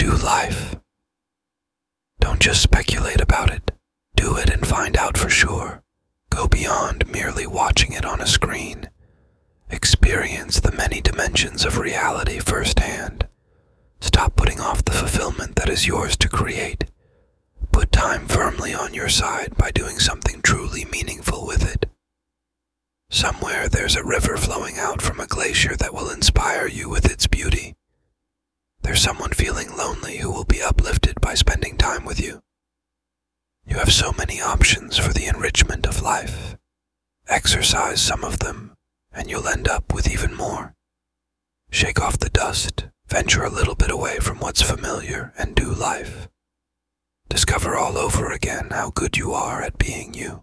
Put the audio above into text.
Do life. Don't just speculate about it. Do it and find out for sure. Go beyond merely watching it on a screen. Experience the many dimensions of reality firsthand. Stop putting off the fulfillment that is yours to create. Put time firmly on your side by doing something truly meaningful with it. Somewhere there's a river flowing out from a glacier that will inspire you with its beauty. There's someone feeling lonely who will be uplifted by spending time with you. You have so many options for the enrichment of life. Exercise some of them, and you'll end up with even more. Shake off the dust, venture a little bit away from what's familiar, and do life. Discover all over again how good you are at being you.